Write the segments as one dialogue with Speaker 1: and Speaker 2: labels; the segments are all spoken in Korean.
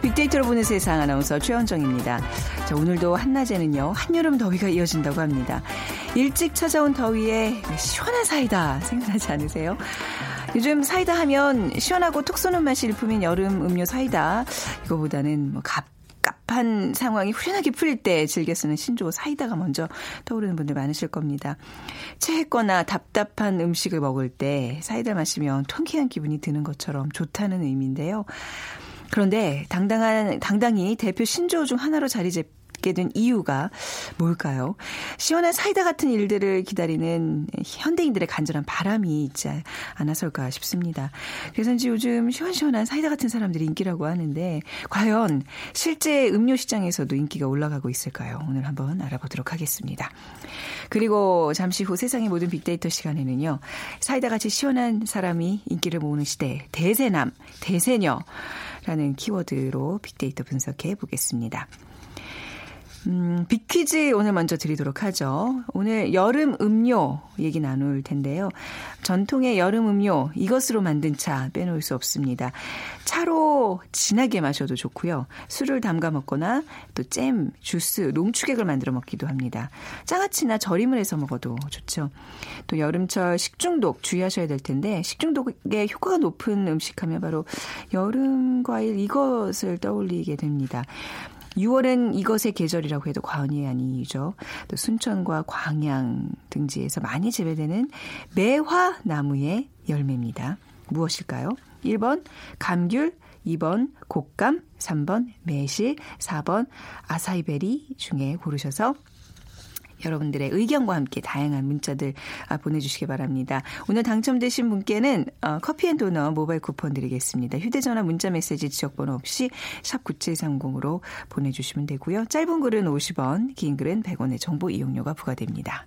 Speaker 1: 빅데이터로 보는 세상 아나운서 최원정입니다. 자, 오늘도 한낮에는요, 한여름 더위가 이어진다고 합니다. 일찍 찾아온 더위에 시원한 사이다 생각나지 않으세요? 요즘 사이다 하면 시원하고 톡 쏘는 맛이 일품인 여름 음료 사이다. 이거보다는 뭐 갑, 갑한 상황이 후련하게 풀릴 때 즐겨 쓰는 신조 사이다가 먼저 떠오르는 분들 많으실 겁니다. 체했거나 답답한 음식을 먹을 때 사이다 마시면 통쾌한 기분이 드는 것처럼 좋다는 의미인데요. 그런데 당당한 당당히 대표 신조 중 하나로 자리 잡게 된 이유가 뭘까요? 시원한 사이다 같은 일들을 기다리는 현대인들의 간절한 바람이 있지 않아서일까 싶습니다. 그래서인지 요즘 시원시원한 사이다 같은 사람들이 인기라고 하는데 과연 실제 음료 시장에서도 인기가 올라가고 있을까요? 오늘 한번 알아보도록 하겠습니다. 그리고 잠시 후 세상의 모든 빅데이터 시간에는요. 사이다 같이 시원한 사람이 인기를 모으는 시대 대세남, 대세녀 라는 키워드로 빅데이터 분석해 보겠습니다. 음, 빅퀴즈 오늘 먼저 드리도록 하죠. 오늘 여름 음료 얘기 나눌 텐데요. 전통의 여름 음료, 이것으로 만든 차 빼놓을 수 없습니다. 차로 진하게 마셔도 좋고요. 술을 담가 먹거나 또 잼, 주스, 농축액을 만들어 먹기도 합니다. 장아찌나 절임을 해서 먹어도 좋죠. 또 여름철 식중독 주의하셔야 될 텐데 식중독에 효과가 높은 음식 하면 바로 여름 과일 이것을 떠올리게 됩니다. 6월은 이것의 계절이라고 해도 과언이 아니죠. 또 순천과 광양 등지에서 많이 재배되는 매화 나무의 열매입니다. 무엇일까요? 1번 감귤, 2번 곶감, 3번 매실, 4번 아사이베리 중에 고르셔서 여러분들의 의견과 함께 다양한 문자들 아, 보내주시기 바랍니다. 오늘 당첨되신 분께는 어, 커피앤도너 모바일 쿠폰 드리겠습니다. 휴대전화 문자메시지 지역번호 없이 샵 9730으로 보내주시면 되고요. 짧은 글은 50원, 긴 글은 100원의 정보 이용료가 부과됩니다.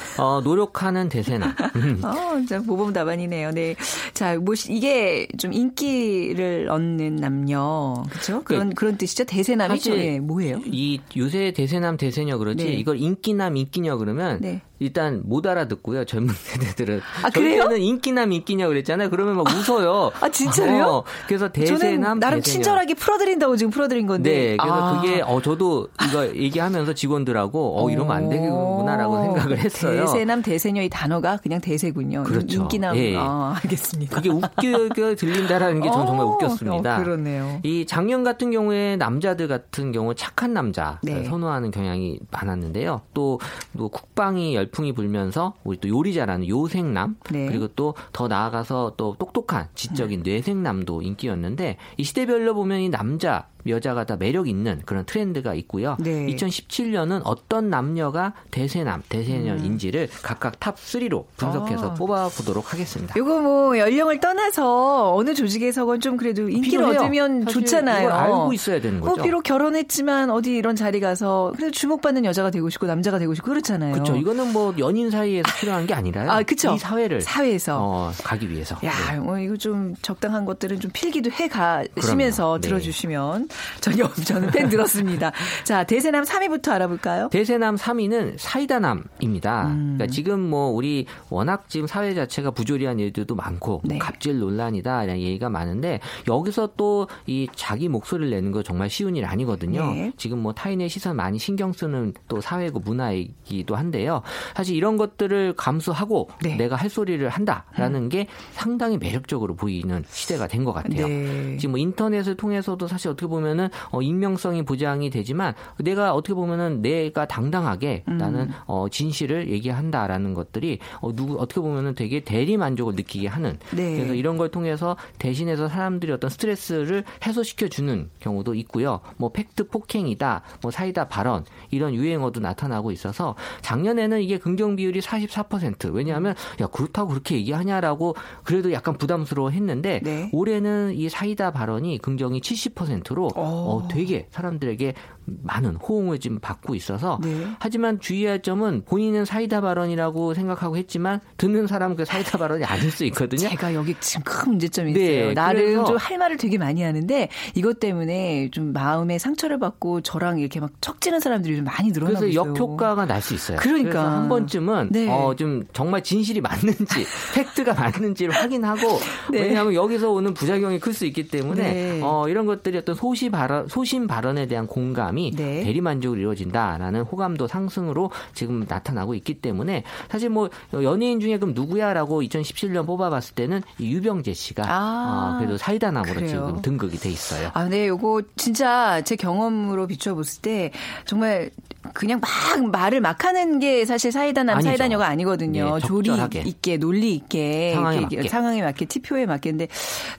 Speaker 2: 어, 노력하는 대세남.
Speaker 1: 어, 자, 모범 답안이네요. 네. 자, 뭐, 이게 좀 인기를 얻는 남녀. 그죠? 그런, 네. 그런 뜻이죠? 대세남이 사실 네, 뭐예요?
Speaker 2: 이 요새 대세남, 대세녀 그렇지. 네. 이걸 인기남, 인기녀 그러면 네. 일단 못 알아듣고요. 젊은 세대들은.
Speaker 1: 아, 그래요?
Speaker 2: 저희는 인기남 인기냐 그랬잖아요. 그러면 막 웃어요.
Speaker 1: 아, 진짜요? 어,
Speaker 2: 그래서 대세남
Speaker 1: 나름
Speaker 2: 대세녀.
Speaker 1: 친절하게 풀어드린다고 지금 풀어드린 건데.
Speaker 2: 네. 그래서 아. 그게 어 저도 이거 얘기하면서 직원들하고 어 이러면 안 되겠구나라고 생각을 했어요.
Speaker 1: 대세남 대세녀 이 단어가 그냥 대세군요.
Speaker 2: 그렇죠.
Speaker 1: 인기남.
Speaker 2: 예.
Speaker 1: 아, 알겠습니다.
Speaker 2: 그게 웃겨 들린다라는 게 저는 정말 어, 웃겼습니다.
Speaker 1: 어, 그렇네요.
Speaker 2: 이 작년 같은 경우에 남자들 같은 경우 착한 남자 네. 선호하는 경향이 많았는데요. 또, 또 쿡방이 열풍이 불면서 우리 또 요리 잘하는 요섹남 네. 그리고 또 더 나아가서 또 똑똑한 지적인 네. 뇌섹남도 인기였는데 이 시대별로 보면 이 남자 여자가 다 매력 있는 그런 트렌드가 있고요. 네. 2017년은 어떤 남녀가 대세남, 대세녀인지를 음. 각각 탑 3로 분석해서 아. 뽑아보도록 하겠습니다.
Speaker 1: 이거 뭐 연령을 떠나서 어느 조직에서건 좀 그래도 인기를 필요해요. 얻으면 좋잖아요.
Speaker 2: 알고 있어야 되는 거죠.
Speaker 1: 뭐 비록 결혼했지만 어디 이런 자리 가서 그래도 주목받는 여자가 되고 싶고 남자가 되고 싶고 그렇잖아요.
Speaker 2: 그렇죠. 이거는 뭐 연인 사이에서 필요한 게 아니라요. 아, 그렇죠. 이 사회를
Speaker 1: 사회에서
Speaker 2: 어, 가기 위해서.
Speaker 1: 야, 네. 뭐 이거 좀 적당한 것들은 좀 필기도 해 가시면서 네. 들어주시면 전혀 저는 팬 들었습니다. 자, 대세남 3위부터 알아볼까요?
Speaker 2: 대세남 3위는 사이다남입니다. 음. 그러니까 지금 뭐 우리 워낙 지금 사회 자체가 부조리한 일들도 많고 네. 갑질 논란이다 이런 얘기가 많은데 여기서 또 이 자기 목소리를 내는 거 정말 쉬운 일 아니거든요. 네. 지금 뭐 타인의 시선 많이 신경 쓰는 또 사회고 문화이기도 한데요. 사실 이런 것들을 감수하고 네. 내가 할 소리를 한다라는 음. 게 상당히 매력적으로 보이는 시대가 된 것 같아요. 네. 지금 뭐 인터넷을 통해서도 사실 어떻게 보면 은 어, 익명성이 보장이 되지만 내가 어떻게 보면은 내가 당당하게 음. 나는 어, 진실을 얘기한다라는 것들이 어, 누구 어떻게 보면은 되게 대리 만족을 느끼게 하는 네. 그래서 이런 걸 통해서 대신해서 사람들이 어떤 스트레스를 해소시켜 주는 경우도 있고요. 뭐 팩트 폭행이다, 뭐 사이다 발언 이런 유행어도 나타나고 있어서 작년에는 이게 긍정 비율이 44% 왜냐하면 야 그렇다고 그렇게 얘기하냐라고 그래도 약간 부담스러워 했는데 네. 올해는 이 사이다 발언이 긍정이 70%로 어, 되게 사람들에게 많은 호응을 지금 받고 있어서 네. 하지만 주의할 점은 본인은 사이다 발언이라고 생각하고 했지만 듣는 사람은 그 사이다 발언이 아닐 수 있거든요.
Speaker 1: 제가 여기 지금 큰 문제점이 네, 있어요. 나름 좀 할 말을 되게 많이 하는데 이것 때문에 좀 마음에 상처를 받고 저랑 이렇게 막 척지는 사람들이 좀 많이 늘어나고
Speaker 2: 그래서
Speaker 1: 있어요.
Speaker 2: 역효과가 날 수 있어요.
Speaker 1: 그러니까
Speaker 2: 한 번쯤은 네. 어, 좀 정말 진실이 맞는지 팩트가 맞는지를 확인하고 네. 왜냐하면 여기서 오는 부작용이 클 수 있기 때문에 네. 어, 이런 것들이 어떤 소시 발언 소신 발언에 대한 공감 이 사람이 네. 대리만족으로 이루어진다라는 호감도 상승으로 지금 나타나고 있기 때문에 사실 뭐 연예인 중에 그럼 누구야라고 2017년 뽑아봤을 때는 유병재 씨가 아, 어, 그래도 사이다남으로 그래요. 지금 등극이 돼 있어요.
Speaker 1: 아, 네, 요거 진짜 제 경험으로 비춰봤을 때 정말 그냥 막 말을 막 하는 게 사실 사이다남 사이다녀가 아니거든요. 네, 조리 있게 논리 있게
Speaker 2: 상황에 맞게.
Speaker 1: 상황에 맞게 TPO에 맞게인데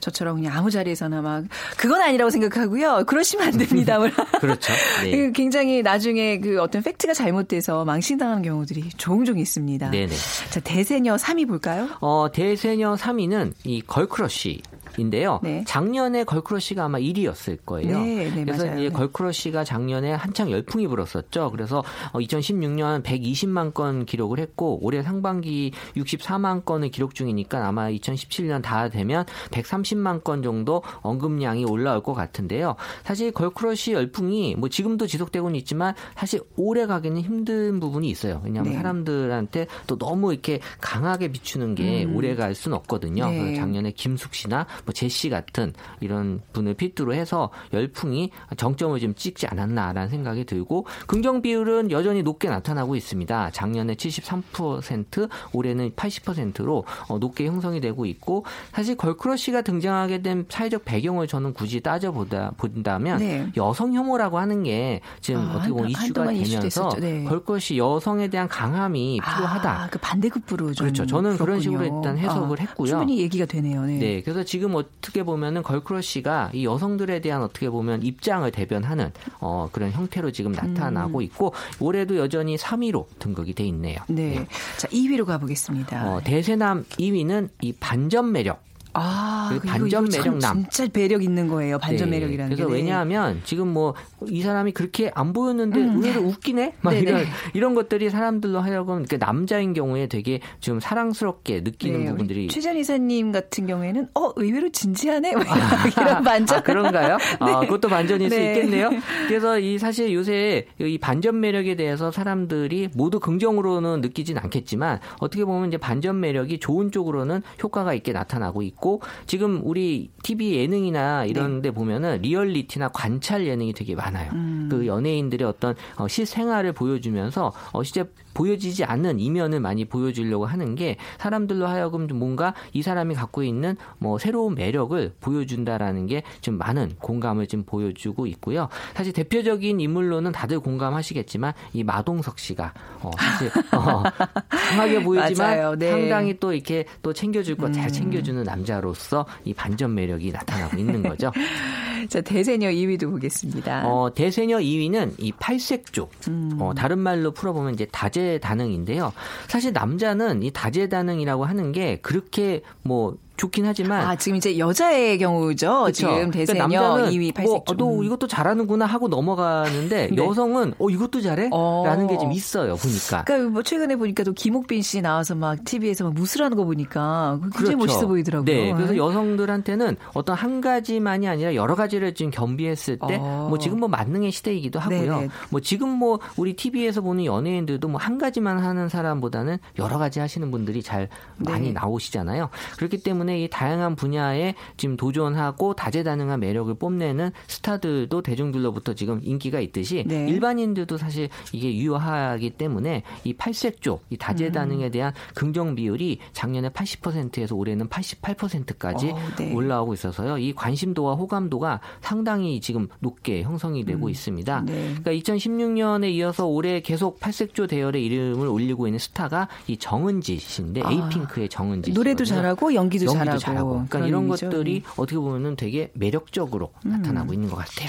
Speaker 1: 저처럼 그냥 아무 자리에서나 막 그건 아니라고 생각하고요. 그러시면 안 됩니다.
Speaker 2: 그렇죠. 네.
Speaker 1: 그 굉장히 나중에 그 어떤 팩트가 잘못돼서 망신당하는 경우들이 종종 있습니다. 네네. 자 대세녀 3위 볼까요?
Speaker 2: 어 대세녀 3위는 이 girl crush 인데요. 네. 작년에 girl crush가 아마 1위였을 거예요. 네, 네, 그래서 맞아요. 이제 네. girl crush가 작년에 한창 열풍이 불었었죠. 그래서 2016년 어, 120만 건 기록을 했고 올해 상반기 64만 건을 기록 중이니까 아마 2017년 다 되면 130만 건 정도 언급량이 올라올 것 같은데요. 사실 girl crush 열풍이 뭐 지금도 지속되고는 있지만 사실 오래 가기는 힘든 부분이 있어요. 왜냐하면 네. 사람들한테 또 너무 이렇게 강하게 비추는 게 음. 오래 갈 수는 없거든요. 네. 작년에 김숙 씨나 뭐 제시 같은 이런 분을 필두로 해서 열풍이 정점을 좀 찍지 않았나라는 생각이 들고 긍정 비율은 여전히 높게 나타나고 있습니다. 작년에 73% 올해는 80%로 어, 높게 형성이 되고 있고 사실 girl crush가 등장하게 된 사회적 배경을 저는 굳이 따져보다 본다면 네. 여성 혐오라고 하는 게 지금 아, 어떻게 보면 이슈가 되면서 네. girl crush 여성에 대한 강함이 아, 필요하다.
Speaker 1: 아, 그 반대급부로
Speaker 2: 그렇죠. 저는 그렇군요. 그런 식으로 일단 해석을 아, 했고요.
Speaker 1: 충분히 얘기가 되네요. 네.
Speaker 2: 네. 그래서 지금 지금 어떻게 보면은 걸크러쉬가 이 여성들에 대한 어떻게 보면 입장을 대변하는 어, 그런 형태로 지금 나타나고 음. 있고 올해도 여전히 3위로 등극이 돼 있네요.
Speaker 1: 네. 네. 자, 2위로 가보겠습니다.
Speaker 2: 어, 대세남 2위는 이 반전 매력.
Speaker 1: 아, 그 반전 매력 남. 진짜 매력 있는 거예요. 반전 네. 매력이라는
Speaker 2: 그래서
Speaker 1: 게.
Speaker 2: 네. 왜냐하면 지금 뭐 이 사람이 그렇게 안 보였는데 음. 의외로 웃기네. 막 네네. 이런 이런 것들이 사람들로 하여금 그 남자인 경우에 되게 좀 사랑스럽게 느끼는 네. 부분들이.
Speaker 1: 최전 이사님 같은 경우에는 어 의외로 진지하네. 이런 반전.
Speaker 2: 아, 그런가요? 네. 아, 그것도 반전일 수 네. 있겠네요. 그래서 이 사실 요새 이 반전 매력에 대해서 사람들이 모두 긍정으로는 느끼진 않겠지만 어떻게 보면 이제 반전 매력이 좋은 쪽으로는 효과가 있게 나타나고 있고. 있고 지금 우리 TV 예능이나 이런 네. 데 보면은 리얼리티나 관찰 예능이 되게 많아요. 음. 그 연예인들의 어떤 어, 실생활을 보여주면서 어, 실제 보여지지 않는 이면을 많이 보여주려고 하는 게 사람들로 하여금 좀 뭔가 이 사람이 갖고 있는 뭐 새로운 매력을 보여준다라는 게 좀 많은 공감을 좀 보여주고 있고요. 사실 대표적인 인물로는 다들 공감하시겠지만 이 마동석 씨가 어, 사실 어, 강하게 보이지만 네. 상당히 또 이렇게 또 챙겨줄 거잘 음. 챙겨주는 남자 로서 이 반전 매력이 나타나고 있는 거죠.
Speaker 1: 자 대세녀 2위도 보겠습니다.
Speaker 2: 어, 대세녀 2위는 이 팔색조. 음. 어, 다른 말로 풀어보면 이제 다재 다재다능인데요. 사실 남자는 이 다재다능이라고 하는 게 그렇게 뭐 좋긴 하지만
Speaker 1: 아 지금 이제 여자의 경우죠. 그쵸? 지금 대세녀 그러니까 2위 8색 뭐,
Speaker 2: 너 음. 이것도 잘하는구나 하고 넘어가는데 네. 여성은 어 이것도 잘해? 어. 라는 게 좀 있어요. 보니까.
Speaker 1: 그러니까 뭐 최근에 보니까 또 김옥빈 씨 나와서 막 TV에서 막 무술하는 거 보니까 굉장히 그렇죠. 멋있어 보이더라고요.
Speaker 2: 네. 그래서 여성들한테는 어떤 한 가지만이 아니라 여러 가지를 지금 겸비했을 때뭐 어. 지금 뭐 만능의 시대이기도 하고요. 네네. 뭐 지금 뭐 우리 TV에서 보는 연예인들도 뭐 한 가지만 하는 사람보다는 여러 가지 하시는 분들이 잘 많이 네. 나오시잖아요. 그렇기 때문에 때문에 이 다양한 분야에 지금 도전하고 다재다능한 매력을 뽐내는 스타들도 대중들로부터 지금 인기가 있듯이 네. 일반인들도 사실 이게 유효하기 때문에 이 팔색 쪽, 이 다재다능에 음. 대한 긍정 비율이 작년에 80%에서 올해는 88%까지 오, 네. 올라오고 있어서요. 이 관심도와 호감도가 상당히 지금 높게 형성이 되고 음. 있습니다. 네. 그러니까 2016년에 이어서 올해 계속 팔색조 대열의 이름을 올리고 있는 스타가 이 정은지 씨인데 아, 에이핑크의 정은지
Speaker 1: 노래도 잘하고 연기도
Speaker 2: 연기도 잘하고, 잘하고. 그러니까 이런 의미죠. 것들이 어떻게 보면은 되게 매력적으로 음. 나타나고 있는 것 같아요.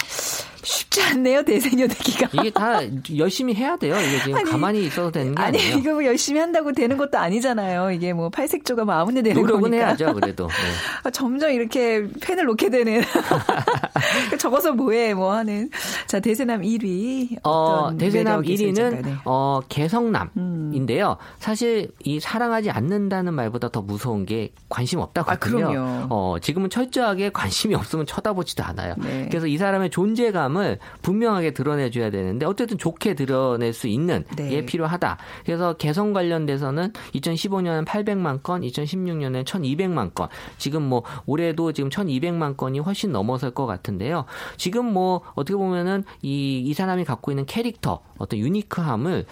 Speaker 1: 쉽지 않네요 대세녀 되기가.
Speaker 2: 이게 다 열심히 해야 돼요. 이게 지금 아니, 가만히 있어도 되는 게 아니, 아니에요.
Speaker 1: 이거 뭐 열심히 한다고 되는 것도 아니잖아요. 이게 뭐 팔색조가 뭐 아무데 되는
Speaker 2: 노력은
Speaker 1: 거니까.
Speaker 2: 해야죠 그래도. 네.
Speaker 1: 아, 점점 이렇게 펜을 놓게 되는. 적어서 뭐해 뭐 하는. 자 대세남 1위.
Speaker 2: 어 대세남 1위는 네. 어 개성남인데요. 음. 사실 이 사랑하지 않는다는 말보다 더 무서운 게 관심 없다거든요. 아, 어 지금은 철저하게 관심이 없으면 쳐다보지도 않아요. 네. 그래서 이 사람의 존재감 을 분명하게 드러내줘야 되는데 어쨌든 좋게 드러낼 수 있는 네. 게 필요하다. 그래서 개성 관련돼서는 2015년은 800만 건, 2016년에 1,200만 건. 지금 뭐 올해도 지금 1,200만 건이 훨씬 넘어설 것 같은데요. 지금 뭐 어떻게 보면은 이, 이 사람이 갖고 있는 캐릭터, 어떤 유니크함을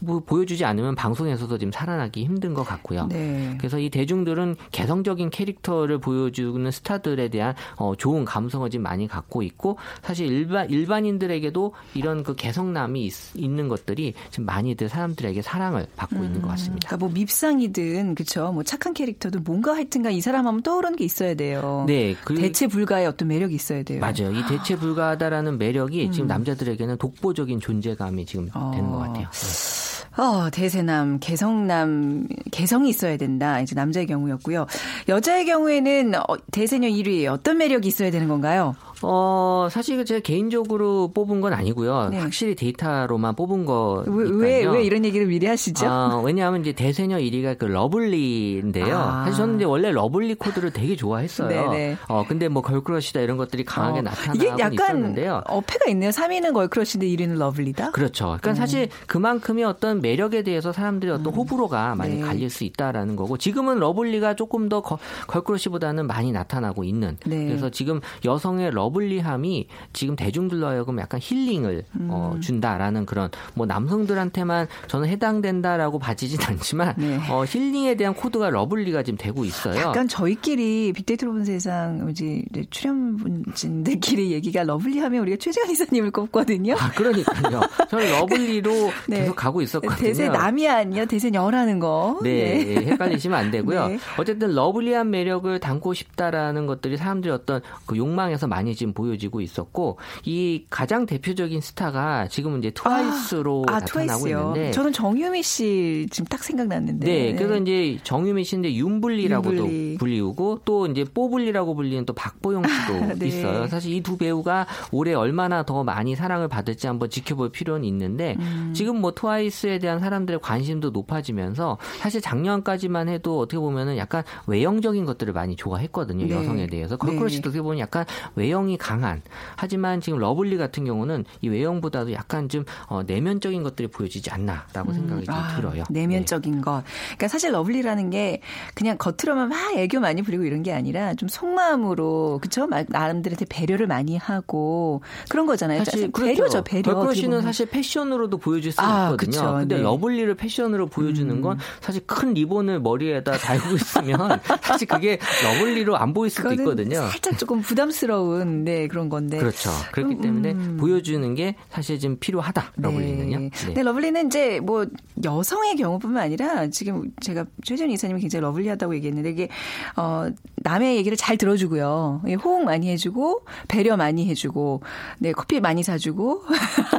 Speaker 2: 뭐 보여주지 않으면 방송에서도 지금 살아나기 힘든 것 같고요. 네. 그래서 이 대중들은 개성적인 캐릭터를 보여주는 스타들에 대한 어, 좋은 감성을 지금 많이 갖고 있고 사실 일반 일반인들에게도 이런 그 개성남이 있, 는 것들이 지금 많이들 사람들에게 사랑을 받고 음, 있는 것 음, 같습니다.
Speaker 1: 그러니까 뭐 밉상이든 그렇죠. 뭐 착한 캐릭터도 뭔가 하여튼가 이 사람 하면 떠오르는 게 있어야 돼요. 네. 그, 대체 불가의 어떤 매력이 있어야 돼요.
Speaker 2: 맞아요. 이 대체 불가하다라는 매력이 음. 지금 남자들에게는 독보적인 존재감이 지금 어. 되는 것 같아요. 네.
Speaker 1: 어, 대세남, 개성남, 개성이 있어야 된다. 이제 남자의 경우였고요. 여자의 경우에는 어, 대세녀 1위 어떤 매력이 있어야 되는 건가요?
Speaker 2: 어, 사실 제가 개인적으로 뽑은 건 아니고요. 네. 확실히 데이터로만 뽑은 거니까요.
Speaker 1: 왜, 왜, 왜 이런 얘기를 미리 하시죠?
Speaker 2: 아, 왜냐하면 이제 대세녀 1위가 그 lovely인데요. 아. 사실 저는 이제 원래 lovely 코드를 되게 좋아했어요. 네네. 네. 어, 근데 뭐 girl crush다 이런 것들이 강하게 어. 나타나고 이게 약간 있었는데요.
Speaker 1: 어폐가 있네요. 3위는 girl crush인데 1위는 lovely다?
Speaker 2: 그렇죠. 그러니까 음. 사실 그만큼의 어떤 매력에 대해서 사람들이 어떤 음. 호불호가 많이 네. 갈릴 수 있다라는 거고 지금은 lovely가 조금 더 girl crush보다는 많이 나타나고 있는 네. 그래서 지금 여성의 러 lovely함이 지금 대중들로 하여금 약간 힐링을 어, 음. 어, 준다라는 그런 뭐 남성들한테만 저는 해당된다라고 봐지진 않지만 네. 어, 힐링에 대한 코드가 lovely가 지금 되고 있어요.
Speaker 1: 약간 저희끼리 빅데이터로 본 세상 이제 출연진들끼리 얘기가 lovely하면 우리가 최재현 이사님을 꼽거든요.
Speaker 2: 아 그러니까요. 저는 lovely로 네. 계속 가고 있었거든요.
Speaker 1: 대세 남이 아니요 대세 여라는 거.
Speaker 2: 네, 네. 헷갈리시면 안 되고요. 네. 어쨌든 lovely한 매력을 담고 싶다라는 것들이 사람들이 어떤 그 욕망에서 많이 지금 보여지고 있었고 이 가장 대표적인 스타가 지금은 이제 트와이스로 아, 아, 나타나고 트와이스요. 있는데
Speaker 1: 저는 정유미 씨 지금 딱 생각났는데
Speaker 2: 네, 그래서 이제 정유미 씨인데 윤블리라고도 윤블리. 불리우고 또 이제 뽀블리라고 불리는 또 박보영 씨도 네. 있어요. 사실 이 두 배우가 올해 얼마나 더 많이 사랑을 받을지 한번 지켜볼 필요는 있는데 음. 지금 뭐 트와이스에 대한 사람들의 관심도 높아지면서 사실 작년까지만 해도 어떻게 보면은 약간 외형적인 것들을 많이 좋아했거든요. 네. 여성에 대해서 걸크러시도 네. 어떻게 보면 약간 외형 이 강한 하지만 지금 lovely 같은 경우는 이 외형보다도 약간 좀 어, 내면적인 것들이 보여지지 않나라고 음, 생각이 좀 아, 들어요.
Speaker 1: 내면적인 네. 것. 그러니까 사실 lovely라는 게 그냥 겉으로만 막 애교 많이 부리고 이런 게 아니라 좀 속마음으로 그쵸? 남들한테 배려를 많이 하고 그런 거잖아요.
Speaker 2: 사실 그렇죠. 배려죠, 배려. girl crush는 사실 패션으로도 보여줄 수 아, 있거든요. 그쵸, 근데 네. lovely를 패션으로 보여주는 음. 건 사실 큰 리본을 머리에다 달고 있으면 사실 그게 lovely로 안 보일 수도 있거든요.
Speaker 1: 살짝 조금 부담스러운 네, 그런 건데.
Speaker 2: 그렇죠. 그렇기 때문에 음. 보여주는 게 사실 좀 필요하다. lovely는요. 네.
Speaker 1: 네. 네. lovely는 이제 뭐 여성의 경우뿐만 아니라 지금 제가 최재현 이사님이 굉장히 lovely하다고 얘기했는데 이게 어 남의 얘기를 잘 들어주고요. 호응 많이 해주고 배려 많이 해주고 네 커피 많이 사주고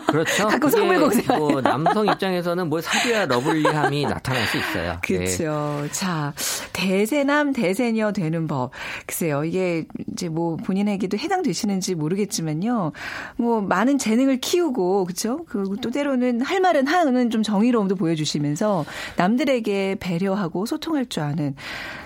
Speaker 2: 그렇죠.
Speaker 1: 가끔 선물 공세.
Speaker 2: 뭐 남성 입장에서는 뭘 사줘야 lovely함이 나타날 수 있어요.
Speaker 1: 그렇죠. 네. 자 대세남 대세녀 되는 법 글쎄요 이게 이제 뭐 본인에게도 해당 되시. 계시는지 모르겠지만요. 뭐 많은 재능을 키우고 그렇죠? 그리고 또 때로는 할 말은 하는 좀 정의로움도 보여주시면서 남들에게 배려하고 소통할 줄 아는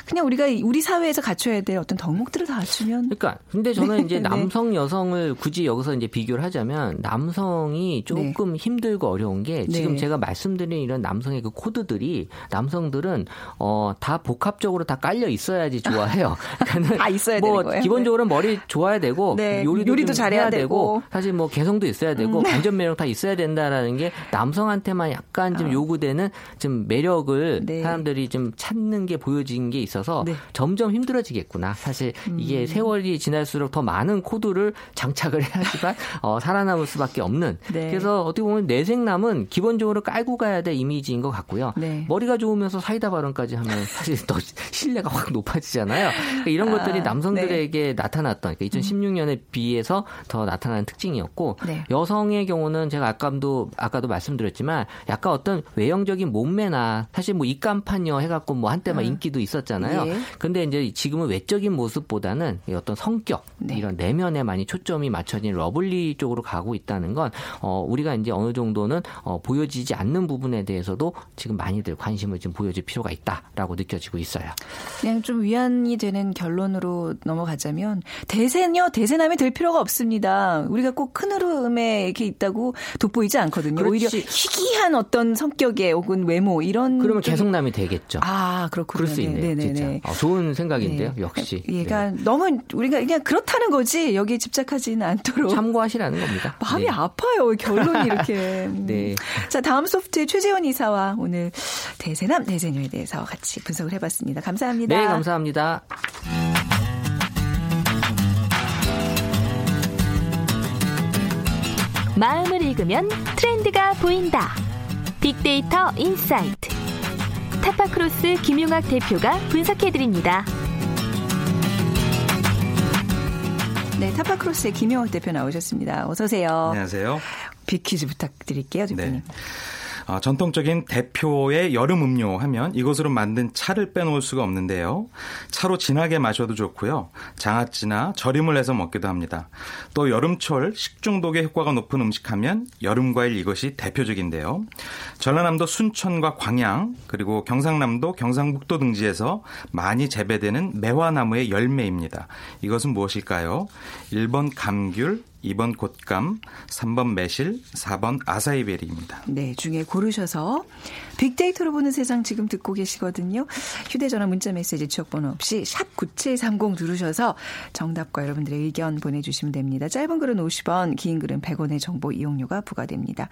Speaker 1: 그냥 우리가 우리 사회에서 갖춰야 될 어떤 덕목들을 다 갖추면.
Speaker 2: 그러니까 근데 저는 네. 이제 네. 남성 여성을 굳이 여기서 이제 비교를 하자면 남성이 조금 네. 힘들고 어려운 게 지금 네. 제가 말씀드린 이런 남성의 그 코드들이 남성들은 어 다 복합적으로 다 깔려 있어야지 좋아해요.
Speaker 1: 그러니까 다 있어야
Speaker 2: 뭐
Speaker 1: 되는 거예요.
Speaker 2: 기본적으로 머리 좋아야 되고 요리도, 요리도 잘해야 되고, 되고, 사실 뭐 개성도 있어야 되고 음. 반전 매력 다 있어야 된다라는 게 남성한테만 약간 좀 아. 요구되는 좀 매력을 네. 사람들이 좀 찾는 게 보여진 게 있어요. 있어서 네. 점점 힘들어지겠구나. 사실 이게 음. 세월이 지날수록 더 많은 코드를 장착을 해야지만 어, 살아남을 수밖에 없는. 네. 그래서 어떻게 보면 내생남은 기본적으로 깔고 가야 될 이미지인 것 같고요. 네. 머리가 좋으면서 사이다 발언까지 하면 사실 더 신뢰가 확 높아지잖아요. 그러니까 이런 아, 것들이 남성들에게 네. 나타났던 그러니까 2016년에 비해서 더 나타나는 특징이었고 네. 여성의 경우는 제가 아까도 아까도 말씀드렸지만 약간 어떤 외형적인 몸매나 사실 뭐 입간판녀 해갖고 뭐 한때만 음. 인기도 있었잖아요. 예. 근데 이제 지금은 외적인 모습보다는 어떤 성격 네. 이런 내면에 많이 초점이 맞춰진 lovely 쪽으로 가고 있다는 건 어, 우리가 이제 어느 정도는 어, 보여지지 않는 부분에 대해서도 지금 많이들 관심을 좀 보여줄 필요가 있다라고 느껴지고 있어요.
Speaker 1: 그냥 좀 위안이 되는 결론으로 넘어가자면 대세녀 대세남이 될 필요가 없습니다. 우리가 꼭 큰 흐름에 이렇게 있다고 돋보이지 않거든요. 그렇지. 오히려 희귀한 어떤 성격의 혹은 외모 이런
Speaker 2: 그러면 개성남이 되겠죠.
Speaker 1: 아 그렇군요.
Speaker 2: 그럴 수 있네요. 네, 진짜 어, 좋은 생각인데요. 네. 역시
Speaker 1: 얘가 네. 너무 우리가 그냥 그렇다는 거지 여기에 집착하지는 않도록
Speaker 2: 참고하시라는 겁니다.
Speaker 1: 마음이 네. 아파요. 결론이 이렇게. 네. 자 다음 소프트의 최재원 이사와 오늘 대세남 대세녀에 대해서 같이 분석을 해봤습니다. 감사합니다.
Speaker 2: 네 감사합니다.
Speaker 3: 마음을 읽으면 트렌드가 보인다. 빅데이터 인사이트. 타파크로스 김용학 대표가 분석해드립니다.
Speaker 1: 네, 타파크로스의 김용학 대표 나오셨습니다. 어서 오세요.
Speaker 4: 안녕하세요.
Speaker 1: 빅퀴즈 부탁드릴게요, 대표님. 네.
Speaker 4: 어, 전통적인 대표의 여름 음료 하면 이것으로 만든 차를 빼놓을 수가 없는데요. 차로 진하게 마셔도 좋고요. 장아찌나 절임을 해서 먹기도 합니다. 또 여름철 식중독에 효과가 높은 음식 하면 여름과일 이것이 대표적인데요. 전라남도 순천과 광양 그리고 경상남도 경상북도 등지에서 많이 재배되는 매화나무의 열매입니다. 이것은 무엇일까요? 1번 감귤, 2번 곶감, 3번 매실, 4번 아사이베리입니다.
Speaker 1: 네, 중에 고르셔서 빅데이터로 보는 세상 지금 듣고 계시거든요. 휴대전화 문자 메시지 지역번호 없이 샵 9730 누르셔서 정답과 여러분들의 의견 보내주시면 됩니다. 짧은 글은 50원, 긴 글은 100원의 정보 이용료가 부과됩니다.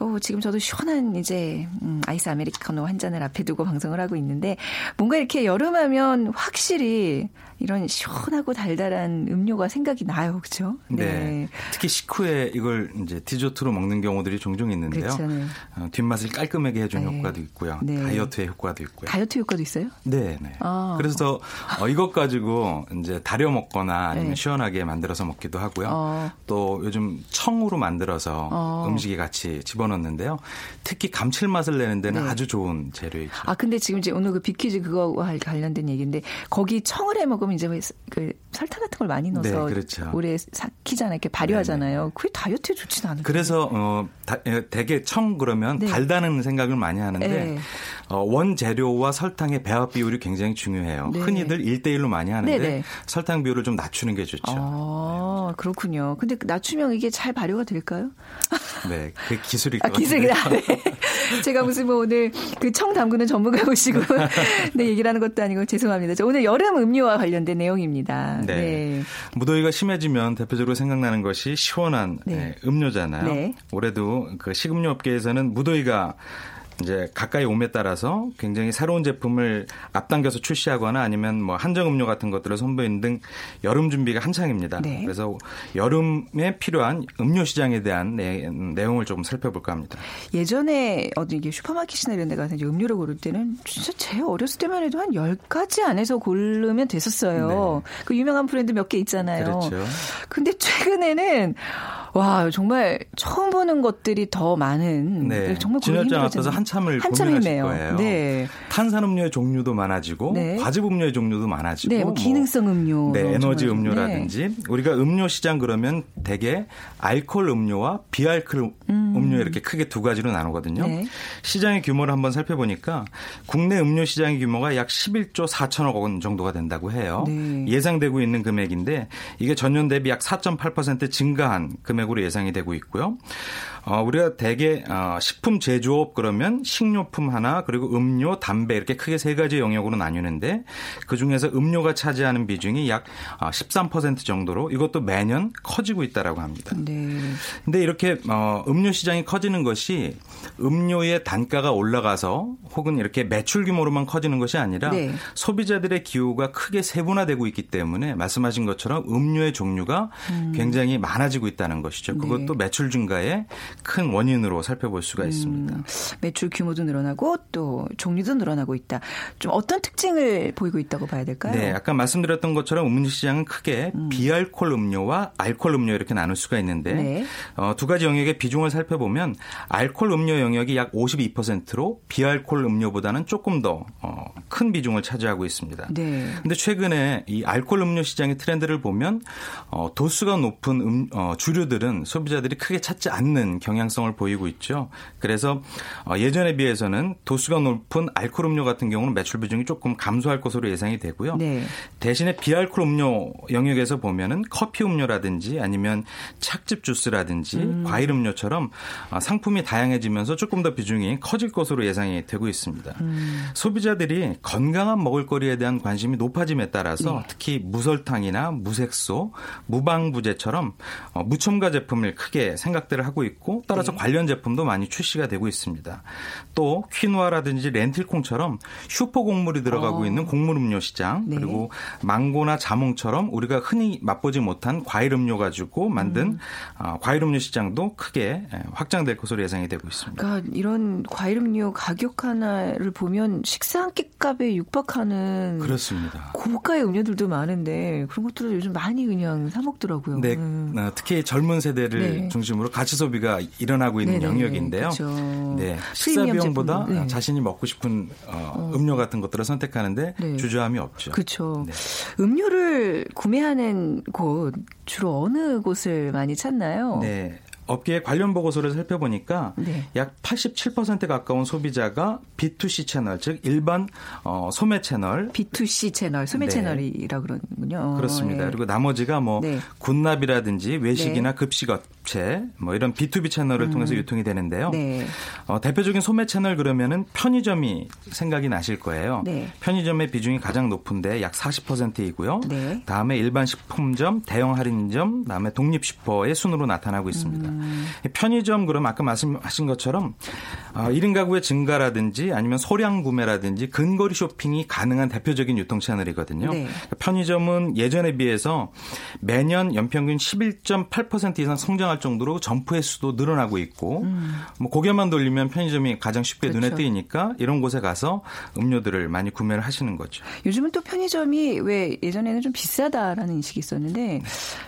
Speaker 1: 오, 지금 저도 시원한 이제 음, 아이스 아메리카노 한 잔을 앞에 두고 방송을 하고 있는데 뭔가 이렇게 여름하면 확실히 이런 시원하고 달달한 음료가 생각이 나요, 그렇죠?
Speaker 4: 네. 네. 특히 식후에 이걸 이제 디저트로 먹는 경우들이 종종 있는데요. 그렇죠. 네. 어, 뒷맛을 깔끔하게 해주는 네. 효과도 있고요. 네. 다이어트의 효과도 있고요.
Speaker 1: 다이어트 효과도 있어요?
Speaker 4: 네, 네. 아. 그래서 어, 이것 가지고 이제 다려 먹거나 아니면 네. 시원하게 만들어서 먹기도 하고요. 어. 또 요즘 청으로 만들어서 어. 음식에 같이 집어넣는데요. 특히 감칠맛을 내는 데는 네. 아주 좋은 재료이죠.
Speaker 1: 아 근데 지금 이제 오늘 그 비키즈 그거와 관련된 얘기인데 거기 청을 해 먹으면 그러면 이제 그 설탕 같은 걸 많이 넣어서 네, 그렇죠. 오래 삭히잖아요. 이렇게 발효하잖아요. 네네. 네. 그게 다이어트에 좋지는 않은
Speaker 4: 그래서 어 다, 되게 청 그러면 네. 달다는 생각을 많이 하는데 네. 어, 원 재료와 설탕의 배합 비율이 굉장히 중요해요. 네. 흔히들 1대 1로 많이 하는데 네네. 설탕 비율을 좀 낮추는 게 좋죠.
Speaker 1: 아, 그렇군요. 근데 낮추면 이게 잘 발효가 될까요?
Speaker 4: 네, 그 기술이
Speaker 1: 아, 기술이다. 네. 제가 무슨 뭐 오늘 그 청 담그는 전문가 모시고 네, 얘기를 하는 것도 아니고 죄송합니다. 저 오늘 여름 음료와 관련된 내용입니다. 네. 네.
Speaker 4: 무더위가 심해지면 대표적으로 생각나는 것이 시원한 네. 네 음료잖아요. 네. 올해도 그 식음료 업계에서는 무더위가 이제 가까이 옴에 따라서 굉장히 새로운 제품을 앞당겨서 출시하거나 아니면 뭐 한정 음료 같은 것들을 선보이는 등 여름 준비가 한창입니다. 네. 그래서 여름에 필요한 음료 시장에 대한 내, 용을 조금 살펴볼까 합니다.
Speaker 1: 예전에 어디 이게 슈퍼마켓이나 이런 데 가서 이제 음료를 고를 때는 진짜 제 어렸을 때만 해도 한 10가지 안에서 고르면 됐었어요. 네. 그 유명한 브랜드 몇 개 있잖아요. 그렇죠. 근데 최근에는 와 정말 처음 보는 것들이 더 많은
Speaker 4: 네. 정말 진열장 앞에서 한참을 한참 고민하실 거예요. 네. 탄산음료의 종류도 많아지고 네. 과즙 음료의 종류도 많아지고
Speaker 1: 네, 뭐 기능성 음료,
Speaker 4: 네, 에너지 음료라든지 네. 우리가 음료 시장 그러면 대개 알코올 음료와 비알코올 음. 음료 이렇게 크게 두 가지로 나누거든요. 네. 시장의 규모를 한번 살펴보니까 국내 음료 시장의 규모가 약 11조 4천억 원 정도가 된다고 해요. 네. 예상되고 있는 금액인데 이게 전년 대비 약 4.8% 증가한 금액 금액으로 예상이 되고 있고요. 어, 우리가 대개 어, 식품 제조업 그러면 식료품 하나 그리고 음료, 담배 이렇게 크게 세 가지 영역으로 나뉘는데 그 중에서 음료가 차지하는 비중이 약 13% 어, 정도로 이것도 매년 커지고 있다라고 합니다. 네. 근데 이렇게 어, 음료 시장이 커지는 것이 음료의 단가가 올라가서 혹은 이렇게 매출 규모로만 커지는 것이 아니라 네. 소비자들의 기호가 크게 세분화되고 있기 때문에 말씀하신 것처럼 음료의 종류가 음. 굉장히 많아지고 있다는 것이죠. 그것도 네. 매출 증가에 큰 원인으로 살펴볼 수가 있습니다. 음,
Speaker 1: 매출 규모도 늘어나고 또 종류도 늘어나고 있다. 좀 어떤 특징을 보이고 있다고 봐야 될까요?
Speaker 4: 네, 아까 말씀드렸던 것처럼 음료 시장은 크게 음. 비알콜 음료와 알콜 음료 이렇게 나눌 수가 있는데 네. 어, 두 가지 영역의 비중을 살펴보면 알콜 음료 영역이 약 52%로 비알콜 음료보다는 조금 더큰 어, 비중을 차지하고 있습니다. 네. 근데 최근에 이 알콜 음료 시장의 트렌드를 보면 어, 도수가 높은 음, 어, 주류들은 소비자들이 크게 찾지 않는 경향성을 보이고 있죠. 그래서 어, 예전에 비해서는 도수가 높은 알코올 음료 같은 경우는 매출 비중이 조금 감소할 것으로 예상이 되고요. 네. 대신에 비알코올 음료 영역에서 보면은 커피 음료라든지 아니면 착즙 주스라든지 음. 과일 음료처럼 어, 상품이 다양해지면서 조금 더 비중이 커질 것으로 예상이 되고 있습니다. 음. 소비자들이 건강한 먹을거리에 대한 관심이 높아짐에 따라서 네. 특히 무설탕이나 무색소, 무방부제처럼 어, 무첨가 제품을 크게 생각들을 하고 있고 있고 따라서 네. 관련 제품도 많이 출시가 되고 있습니다. 또 퀴누아라든지 렌틸콩처럼 슈퍼 곡물이 들어가고 어. 있는 곡물 음료 시장 네. 그리고 망고나 자몽처럼 우리가 흔히 맛보지 못한 과일 음료 가지고 만든 음. 어, 과일 음료 시장도 크게 예, 확장될 것으로 예상이 되고 있습니다.
Speaker 1: 그러니까 이런 과일 음료 가격 하나를 보면 식사 한 끼 값에 육박하는
Speaker 4: 그렇습니다.
Speaker 1: 고가의 음료들도 많은데 그런 것들을 요즘 많이 그냥 사 먹더라고요.
Speaker 4: 네, 음. 어, 특히 젊은 세대를 네. 중심으로 가치 소비가 일어나고 있는 네네, 영역인데요. 그렇죠. 네, 식사 비용보다 네. 자신이 먹고 싶은 어, 어. 음료 같은 것들을 선택하는데 네. 주저함이 없죠.
Speaker 1: 그렇죠. 네. 음료를 구매하는 곳 주로 어느 곳을 많이 찾나요?
Speaker 4: 네. 업계의 관련 보고서를 살펴보니까 네. 약 87% 가까운 소비자가 B2C 채널, 즉 일반 어, 소매 채널,
Speaker 1: B2C 채널, 소매 네. 채널이라 그러는군요.
Speaker 4: 그렇습니다. 네. 그리고 나머지가 뭐 네. 군납이라든지 외식이나 네. 급식 업 체, 뭐 이런 B2B 채널을 음. 통해서 유통이 되는데요. 네. 어, 대표적인 소매 채널 그러면은 편의점이 생각이 나실 거예요. 편의점의 비중이 가장 높은데 약 40%이고요. 다음에 일반 식품점, 대형 할인점, 다음에 독립 슈퍼의 순으로 나타나고 있습니다. 음. 음. 편의점 그럼 아까 말씀하신 것처럼 어, 1인 가구의 증가라든지 아니면 소량 구매라든지 근거리 쇼핑이 가능한 대표적인 유통 채널이거든요. 네. 편의점은 예전에 비해서 매년 연평균 11.8% 이상 성장할 정도로 점포 횟수도 늘어나고 있고 음. 뭐 고개만 돌리면 편의점이 가장 쉽게 그렇죠. 눈에 띄니까 이런 곳에 가서 음료들을 많이 구매를 하시는 거죠.
Speaker 1: 요즘은 또 편의점이 왜 예전에는 좀 비싸다라는 인식이 있었는데 네.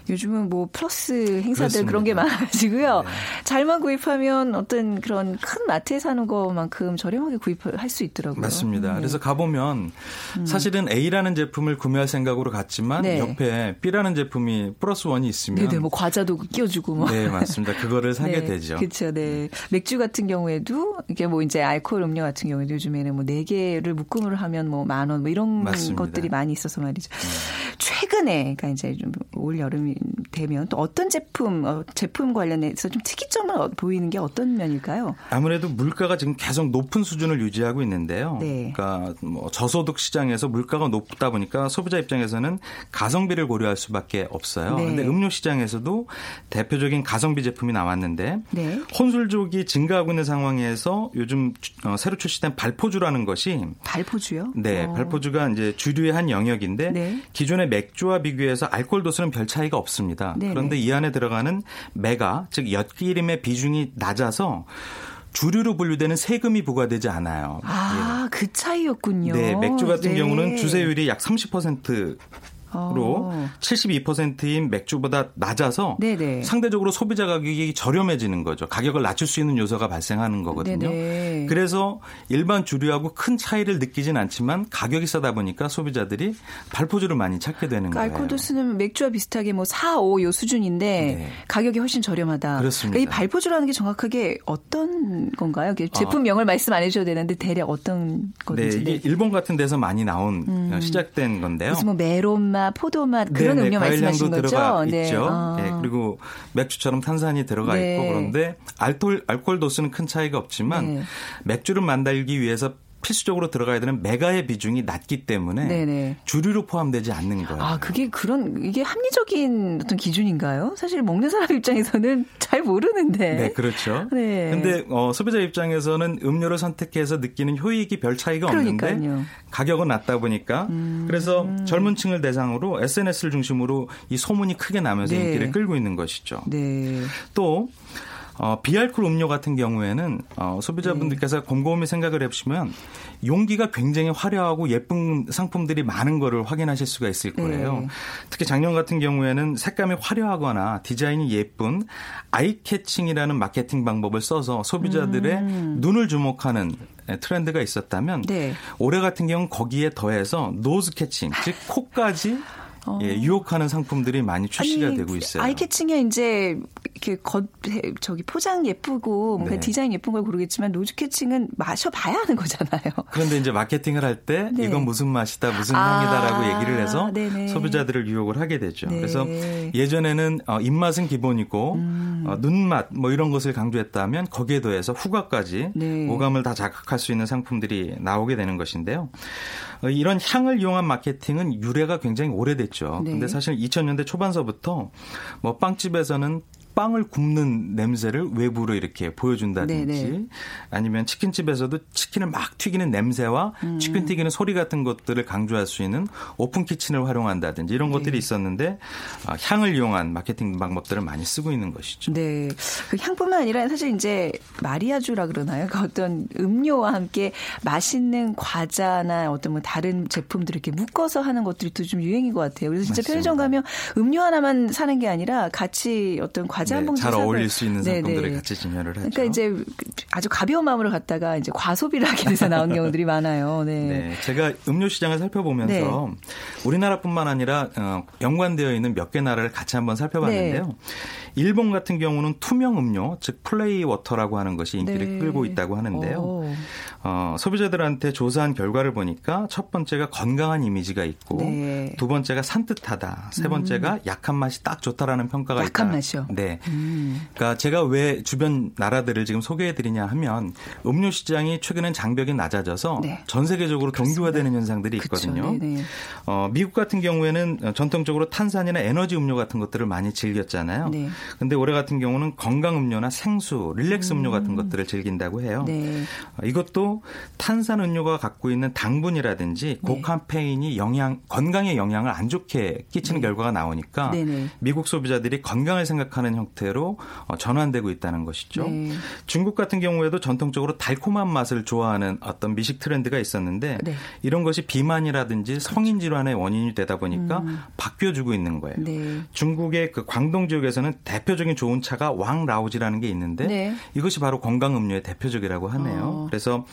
Speaker 1: 요즘은 뭐 플러스 행사들 그렇습니다. 그런 게 많아지고요. 네. 잘만 구입하면 어떤 그런 큰 마트에 사는 것만큼 저렴하게 구입할 수 있더라고요.
Speaker 4: 맞습니다. 네. 그래서 가보면 음. 사실은 A라는 제품을 구매할 생각으로 갔지만 네. 옆에 B라는 제품이 플러스 원이 있으면
Speaker 1: 네네, 뭐 과자도 끼워주고 뭐.
Speaker 4: 네, 맞습니다. 그거를 사게 네, 되죠.
Speaker 1: 그렇죠. 네. 맥주 같은 경우에도 이게 뭐 이제 알코올 음료 같은 경우에도 요즘에는 뭐 네 개를 묶음으로 하면 뭐 만 원 뭐 이런 맞습니다. 것들이 많이 있어서 말이죠. 네. 최근에 그러니까 이제 좀 올 여름이 되면 또 어떤 제품 어, 제품 관련해서 좀 특이점을 어, 보이는 게 어떤 면일까요?
Speaker 4: 아무래도 물가가 지금 계속 높은 수준을 유지하고 있는데요. 네. 그러니까 뭐 저소득 시장에서 물가가 높다 보니까 소비자 입장에서는 가성비를 고려할 수밖에 없어요. 네. 근데 음료 시장에서도 대표적인 가성비 제품이 나왔는데 네. 혼술족이 증가하고 있는 상황에서 요즘 어, 새로 출시된 발포주라는 것이
Speaker 1: 발포주요?
Speaker 4: 네, 어. 발포주가 이제 주류의 한 영역인데 네. 기존의 맥주와 비교해서 알코올 도수는 별 차이가 없습니다. 네네. 그런데 이 안에 들어가는 메가 즉 엿기름의 비중이 낮아서 주류로 분류되는 세금이 부과되지 않아요.
Speaker 1: 아, 예. 그 차이였군요.
Speaker 4: 네, 맥주 같은 네. 경우는 주세율이 약 30% 로 어. 72%인 맥주보다 낮아서 네네. 상대적으로 소비자 가격이 저렴해지는 거죠. 가격을 낮출 수 있는 요소가 발생하는 거거든요. 네네. 그래서 일반 주류하고 큰 차이를 느끼진 않지만 가격이 싸다 보니까 소비자들이 발포주를 많이 찾게 되는 그러니까 거예요.
Speaker 1: 알코올 도수는 맥주와 비슷하게 뭐 4, 5 요 수준인데 네. 가격이 훨씬 저렴하다.
Speaker 4: 그렇습니다.
Speaker 1: 그러니까 이 발포주라는 게 정확하게 어떤 건가요? 제품명을 아. 말씀 안 해주셔도 되는데 대략 어떤
Speaker 4: 건지. 네, 이게 일본 같은 데서 많이 나온 음. 시작된 건데요.
Speaker 1: 무슨 뭐 메론맛 과일맛, 포도맛 그런 네네, 음료 말씀하신 거죠?
Speaker 4: 들어가 네. 있죠. 아. 네, 그리고 맥주처럼 탄산이 들어가 네. 있고 그런데 알코올 알코올 도수는 큰 차이가 없지만 네. 맥주를 만들기 위해서 필수적으로 들어가야 되는 메가의 비중이 낮기 때문에 네네. 주류로 포함되지 않는 거예요.
Speaker 1: 아, 그게 그런 이게 합리적인 어떤 기준인가요? 사실 먹는 사람 입장에서는 잘 모르는데.
Speaker 4: 네, 그렇죠. 네. 근데 어, 소비자 입장에서는 음료를 선택해서 느끼는 효익이 별 차이가 그러니까요. 없는데 가격은 낮다 보니까 음. 그래서 젊은 층을 대상으로 SNS를 중심으로 이 소문이 크게 나면서 네. 인기를 끌고 있는 것이죠. 네. 또 어, 비알콜 음료 같은 경우에는 어, 소비자분들께서 네. 곰곰이 생각을 해보시면 용기가 굉장히 화려하고 예쁜 상품들이 많은 거를 확인하실 수가 있을 거예요. 네. 특히 작년 같은 경우에는 색감이 화려하거나 디자인이 예쁜 eye-catching이라는 마케팅 방법을 써서 소비자들의 음. 눈을 주목하는 트렌드가 있었다면 네. 올해 같은 경우는 거기에 더해서 nose-catching, 즉 코까지 어. 예, 유혹하는 상품들이 많이 출시가
Speaker 1: 아니,
Speaker 4: 되고 있어요.
Speaker 1: eye-catching에 이제 이렇게 겉 저기 포장 예쁘고 뭔가 네. 디자인 예쁜 걸 고르겠지만 nose-catching은 마셔봐야 하는 거잖아요.
Speaker 4: 그런데 이제 마케팅을 할때 네. 이건 무슨 맛이다, 무슨 아, 향이다라고 얘기를 해서 네네. 소비자들을 유혹을 하게 되죠. 네. 그래서 예전에는 어, 입맛은 기본이고 음. 어, 눈맛 뭐 이런 것을 강조했다면 거기에 더해서 후각까지 네. 오감을 다 자극할 수 있는 상품들이 나오게 되는 것인데요. 어, 이런 향을 이용한 마케팅은 유래가 굉장히 오래됐죠. 네. 근데 사실 2000년대 초반서부터 뭐 빵집에서는 빵을 굽는 냄새를 외부로 이렇게 보여준다든지 네네. 네. 아니면 치킨집에서도 치킨을 막 튀기는 냄새와 음. 치킨 튀기는 소리 같은 것들을 강조할 수 있는 오픈 키친을 활용한다든지 이런 네. 것들이 있었는데 아, 향을 이용한 마케팅 방법들을 많이 쓰고 있는 것이죠.
Speaker 1: 네. 그 향뿐만 아니라 사실 이제 마리아주라 그러나요? 그 어떤 음료와 함께 맛있는 과자나 어떤 뭐 다른 제품들을 이렇게 묶어서 하는 것들이 또 좀 유행인 것 같아요. 그래서 진짜 맞습니다. 편의점 가면 음료 하나만 사는 게 아니라 같이 어떤 과자 네, 한 봉지
Speaker 4: 잘 어울릴 수 있는 네, 상품들을. 같이 진열을 하죠.
Speaker 1: 그러니까 이제 아주 가벼운 마음으로 갔다가 이제 과소비를 하게 돼서 나온 경우들이 많아요. 네. 네.
Speaker 4: 제가 음료 시장을 살펴보면서 네. 우리나라뿐만 아니라 어, 연관되어 있는 몇 개 나라를 같이 한번 살펴봤는데요. 네. 일본 같은 경우는 투명 음료, 즉 flavor water라고 하는 것이 인기를 네. 끌고 있다고 하는데요. 어, 소비자들한테 조사한 결과를 보니까 첫 번째가 건강한 이미지가 있고 네. 두 번째가 산뜻하다, 세 번째가 음. 약한 맛이 딱 좋다라는 평가가
Speaker 1: 약한
Speaker 4: 있다.
Speaker 1: 약한 맛이요.
Speaker 4: 네. 음. 그러니까 제가 왜 주변 나라들을 지금 소개해드리냐 하면 음료 시장이 최근엔 장벽이 낮아져서 네. 전 세계적으로 경주화되는 현상들이 있거든요. 어, 미국 같은 경우에는 전통적으로 탄산이나 에너지 음료 같은 것들을 많이 즐겼잖아요. 네. 근데 올해 같은 경우는 건강 음료나 생수, 릴렉스 음료 같은 음. 것들을 즐긴다고 해요. 네. 어, 이것도 탄산 음료가 갖고 있는 당분이라든지 네. 고카페인이 영양 건강에 영향을 안 좋게 끼치는 네. 결과가 나오니까 네네. 미국 소비자들이 건강을 생각하는 형태로 어, 전환되고 있다는 것이죠. 네. 중국 같은 경우에도 전통적으로 달콤한 맛을 좋아하는 어떤 미식 트렌드가 있었는데 네. 이런 것이 비만이라든지 성인 질환의 원인이 되다 보니까 음. 바뀌어주고 있는 거예요. 네. 중국의 그 광동 지역에서는 대표적인 좋은 차가 왕라우지라는 게 있는데 네. 이것이 바로 건강 음료의 대표적이라고 하네요. 어. 그래서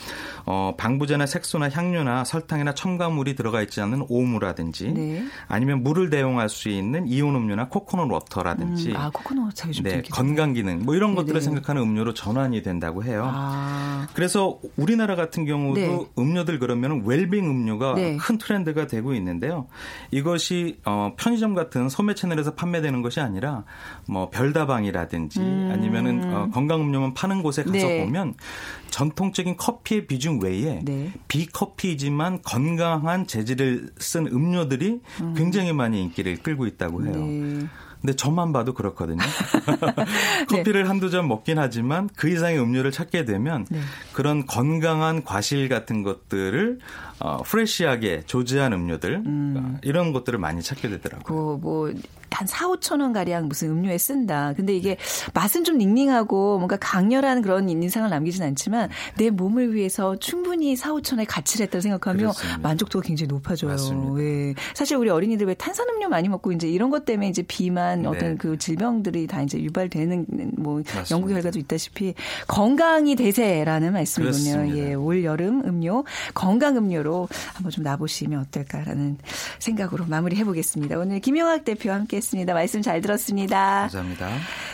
Speaker 4: 어, 방부제나 색소나 향료나 설탕이나 첨가물이 들어가 있지 않은 오무라든지 네. 아니면 물을 대용할 수 있는 이온 음료나 코코넛 water라든지
Speaker 1: 음, 아 코코넛 좀 네,
Speaker 4: 건강 기능 뭐 이런 네네. 것들을 생각하는 음료로 전환이 된다고 해요. 아. 그래서 우리나라 같은 경우도 네. 음료들 그러면 웰빙 음료가 네. 큰 트렌드가 되고 있는데요. 이것이 어, 편의점 같은 소매 채널에서 판매되는 것이 아니라 뭐 별다방이라든지 음. 아니면은 어, 건강 음료만 파는 곳에 가서 네. 보면 전통적인 커피의 비중 외에 네. 비커피지만 건강한 재질을 쓴 음료들이 음. 굉장히 많이 인기를 끌고 있다고 해요. 네. 근데 저만 봐도 그렇거든요. 커피를 네. 한두 잔 먹긴 하지만 그 이상의 음료를 찾게 되면 네. 그런 건강한 과실 같은 것들을 어, 프레시하게 조제한 음료들 음. 이런 것들을 많이 찾게 되더라고요.
Speaker 1: 그, 뭐, 한 4, 5천 원 가량 무슨 음료에 쓴다. 근데 이게 맛은 좀 닝닝하고 뭔가 강렬한 그런 인상을 남기진 않지만 내 몸을 위해서 충분히 4, 5천원의 가치를 했다고 생각하면 그렇습니다. 만족도가 굉장히 높아져요. 예. 사실 우리 어린이들 왜 탄산음료 많이 먹고 이제 이런 것 때문에 이제 비만 네. 어떤 그 질병들이 다 이제 유발되는 뭐 맞습니다. 연구 결과도 있다시피 건강이 대세라는 말씀이군요. 예. 올 여름 음료 건강 음료로 한번 좀 나보시면 어떨까라는 생각으로 마무리해 보겠습니다. 오늘 김영학 대표와 함께 고맙습니다. 말씀 잘 들었습니다.
Speaker 4: 감사합니다.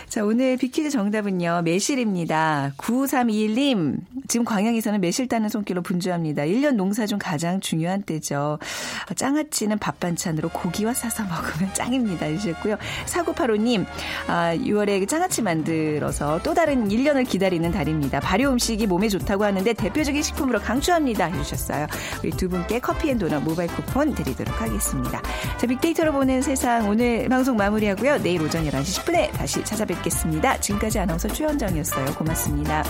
Speaker 1: 자, 오늘 비키즈 정답은요. 매실입니다. 9321님, 지금 광양에서는 매실 따는 손길로 분주합니다. 1년 농사 중 가장 중요한 때죠. 짱아찌는 밥 반찬으로 고기와 싸서 먹으면 짱입니다. 해주셨고요. 4985님, 아, 6월에 짱아찌 만들어서 또 다른 1년을 기다리는 달입니다. 발효 음식이 몸에 좋다고 하는데 대표적인 식품으로 강추합니다. 해주셨어요. 우리 두 분께 커피 and 도넛 모바일 쿠폰 드리도록 하겠습니다. 자, 빅데이터로 보는 세상 오늘 방송 마무리하고요. 내일 오전 11시 10분에 다시 찾아뵙겠습니다. 지금까지 아나운서 최현정이었어요. 고맙습니다.